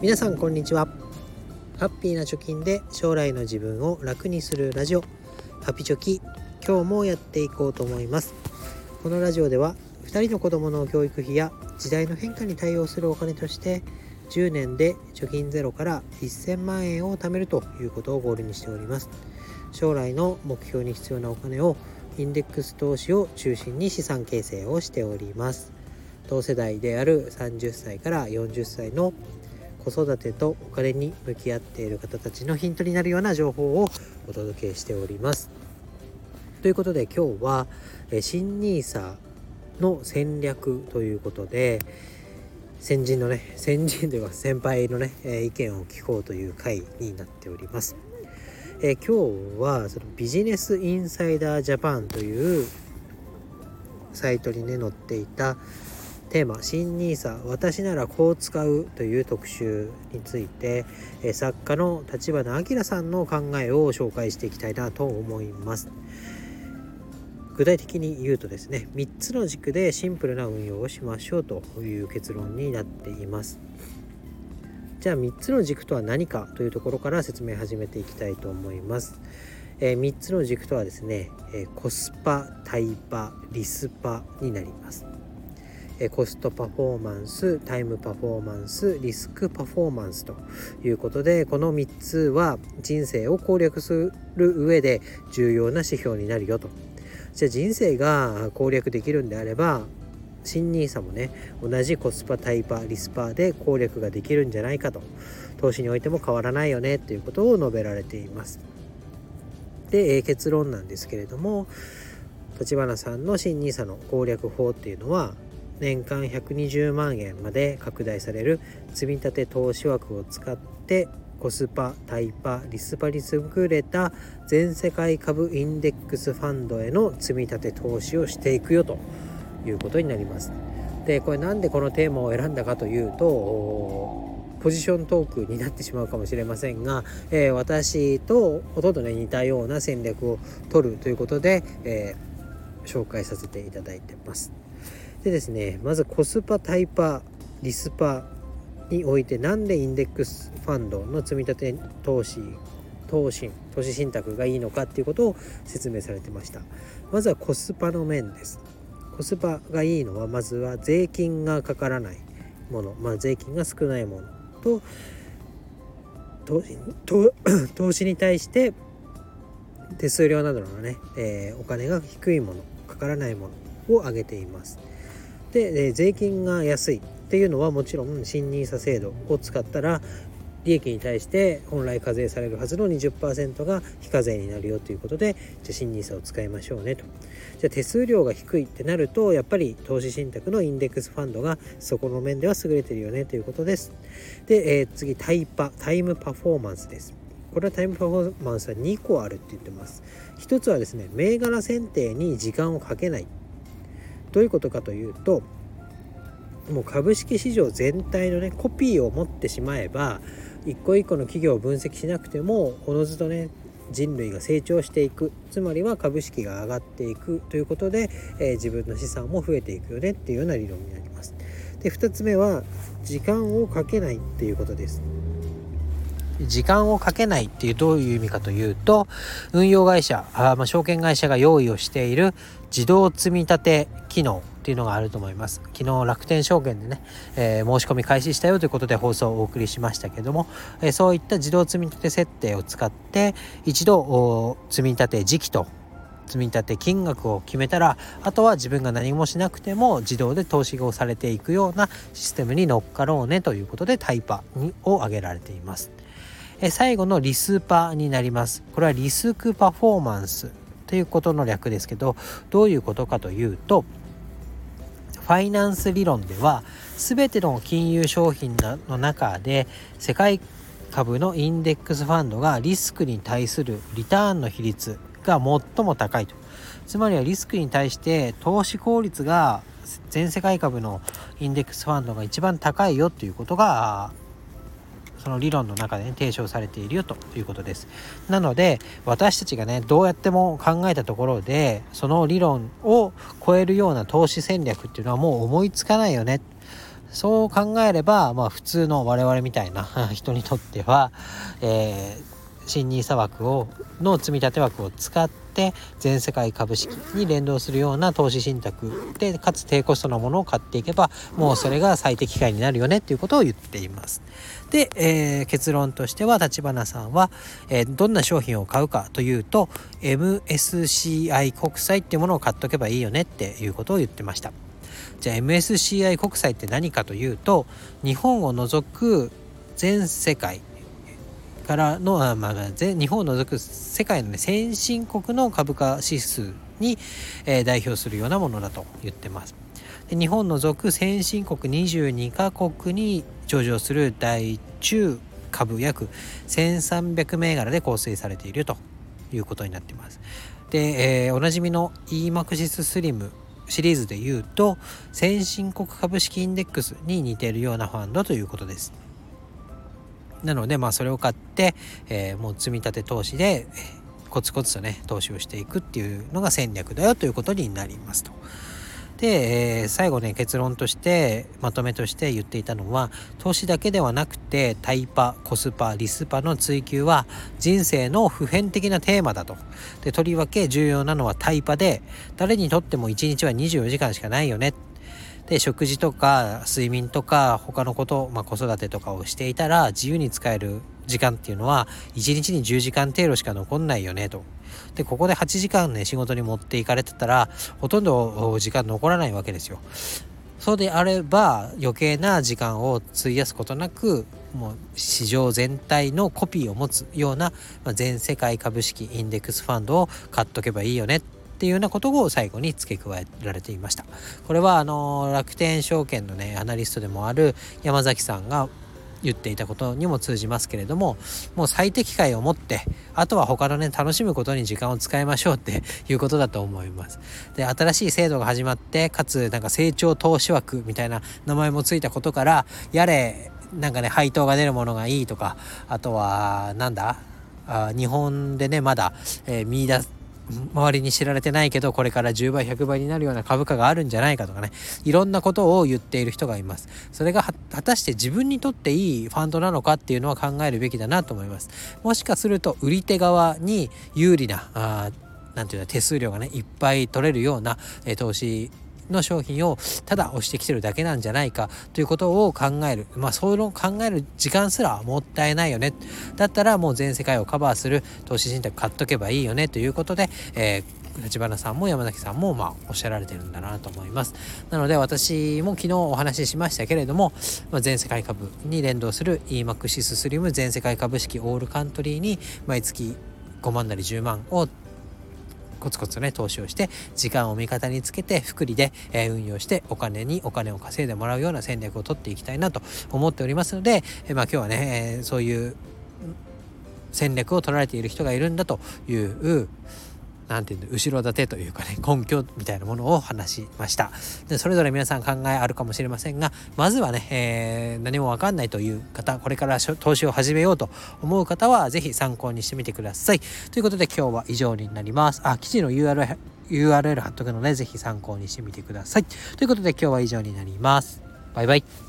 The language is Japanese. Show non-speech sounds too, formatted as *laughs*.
皆さんこんにちは。ハッピーな貯金で将来の自分を楽にするラジオ。ハピチョキ今日もやっていこうと思います。このラジオでは2人の子供の教育費や時代の変化に対応するお金として10年で貯金ゼロから1000万円を貯めるということをゴールにしております。将来の目標に必要なお金をインデックス投資を中心に資産形成をしております。同世代である30歳から40歳の子育てとお金に向き合っている方たちのヒントになるような情報をお届けしておりますということで今日は新 nisa の戦略ということで先人のね *laughs* 先人というか先輩のね、え意見を聞こうという回になっております。え今日はそのビジネスインサイダージャパンというサイトにね載っていたテーマ「新 nisa 私ならこう使う」という特集について、作家の立花明さんの考えを紹介していきたいなと思います。具体的に言うとですね3つの軸でシンプルな運用をしましょうという結論になっています。じゃあ3つの軸とは何かというところから説明始めていきたいと思います、えー、3つの軸とはですね、え、コスパタイパリスパになります。コストパフォーマンスタイムパフォーマンスリスクパフォーマンスということでこの3つは人生を攻略する上で重要な指標になるよと。じゃあ人生が攻略できるんであれば新 NISA もね同じコスパタイパリスパで攻略ができるんじゃないかと。投資においても変わらないよねということを述べられています。で、え、結論なんですけれども立花さんの新 NISA の攻略法っていうのは年間120万円まで拡大される積み立て投資枠を使ってコスパ、タイパ、リスパに優れた全世界株インデックスファンドへの積み立て投資をしていくよということになります。でこれなんでこのテーマを選んだかというとポジショントークになってしまうかもしれませんが、えー、私とほとんどね似たような戦略を取るということで、えー、紹介させていただいてます。でですねまずコスパタイパリスパにおいてなんでインデックスファンドの積み立て投資投資投資信託がいいのかっていうことを説明されてました。まずはコスパの面です。コスパがいいのはまずは税金がかからないもの。まあ税金が少ないもの。と *coughs* 投資に対して手数料などのね、えー、お金が低いものかからないものを挙げています。で、え、税金が安いっていうのはもちろん新 NISA 制度を使ったら利益に対して本来課税されるはずの20%が非課税になるよということでじゃあ新 NISA を使いましょうねと。じゃあ手数料が低いってなるとやっぱり投資信託のインデックスファンドがそこの面では優れてるよねということです。で、えー、次タイパタイムパフォーマンスです。これはタイムパフォーマンスは2個あるって言ってます。一つはですね銘柄選定に時間をかけない。どういうことかというともう株式市場全体のねコピーを持ってしまえば一個一個の企業を分析しなくてもおのずとね人類が成長していくつまりは株式が上がっていくということで、えー、自分の資産も増えていくよねっていうような理論になります。で2つ目は時間をかけないっていうことです。時間をかけないっていうどういう意味かというと運用会社あ、まあ、証券会社が用意をしている自動積み立て機能っていうのがあると思います昨日楽天証券でね、えー、申し込み開始したよということで放送をお送りしましたけども、えー、そういった自動積み立て設定を使って一度積み立て時期と積み立て金額を決めたらあとは自分が何もしなくても自動で投資をされていくようなシステムに乗っかろうねということでタイパを挙げられています。え最後のリスパになります。これはリスクパフォーマンスということの略ですけどどういうことかというとファイナンス理論では全ての金融商品の中で世界株のインデックスファンドがリスクに対するリターンの比率が最も高いとつまりはリスクに対して投資効率が全世界株のインデックスファンドが一番高いよということがその理論の中で、ね、提唱されているよということです。なので私たちがねどうやっても考えたところでその理論を超えるような投資戦略っていうのはもう思いつかないよね。そう考えれば、まあ、普通の我々みたいな *laughs* 人にとっては、えー新 NISA 枠をの積み立て枠を使って全世界株式に連動するような投資信託でかつ低コストなものを買っていけばもうそれが最適解になるよねっていうことを言っています。で、えー、結論としては立花さんは、えー、どんな商品を買うかというと MSCI 国債っていうものを買っとけばいいよねっていうことを言ってました。じゃあ MSCI 国債って何かというと日本を除く全世界からの、まあ、日本を除く世界の、ね、先進国の株価指数に、えー、代表するようなものだと言ってます。で日本を除く先進国22カ国に上場する大中株約1300銘柄で構成されているということになってます。で、えー、おなじみの EMAXIS スリムシリーズでいうと先進国株式インデックスに似ているようなファンドということです。なのでまあそれを買って、えー、もう積み立て投資でコツコツとね投資をしていくっていうのが戦略だよということになりますと。で、えー、最後ね結論としてまとめとして言っていたのは投資だけではなくてタイパコスパリスパの追求は人生の普遍的なテーマだとでとりわけ重要なのはタイパで誰にとっても1日は24時間しかないよねで食事とか睡眠とか他のこと、まあ、子育てとかをしていたら自由に使える時間っていうのは1日に10時間程度しか残んないよねと。でここで8時間ね仕事に持っていかれてたらほとんど時間残らないわけですよ。そうであれば余計な時間を費やすことなくもう市場全体のコピーを持つような、ま、全世界株式インデックスファンドを買っとけばいいよねっっていうようなことを最後に付け加えられていました。これはあの楽天証券のねアナリストでもある山崎さんが言っていたことにも通じますけれどももう最適解を持ってあとは他のね楽しむことに時間を使いましょうっていうことだと思います。で新しい制度が始まってかつなんか成長投資枠みたいな名前もついたことからやれなんかね配当が出るものがいいとかあとはなんだあ日本でねまだ、えー、見出周りに知られてないけどこれから10倍100倍になるような株価があるんじゃないかとかね。いろんなことを言っている人がいます。それが果たして自分にとっていいファンドなのかっていうのは考えるべきだなと思います。もしかすると売り手側に有利なあなんていうの手数料がねいっぱい取れるような、え投資の商品をただ押してきてるだけなんじゃないかということを考える。まあその考える時間すらもったいないよね。だったらもう全世界をカバーする投資信託買っとけばいいよねということで、えー、立花さんも山崎さんもまあおっしゃられてるんだなと思います。なので私も昨日お話ししましたけれども、まあ、全世界株に連動する EMAXIS スリム全世界株式オールカントリーに毎月5万なり10万をコツコツね投資をして時間を味方につけて福利で、え、運用してお金にお金を稼いでもらうような戦略を取っていきたいなと思っておりますので、え、まあ今日はね、え、そういう戦略を取られている人がいるんだという何て言うんだ後ろ盾というかね根拠みたいなものを話しました。でそれぞれ皆さん考えあるかもしれませんがまずはね、えー、何も分かんないという方これから投資を始めようと思う方は是非参考にしてみてください。ということで今日は以上になります。あ記事の URL URL 貼っとくので是非参考にしてみてください。ということで今日は以上になります。バイバイ。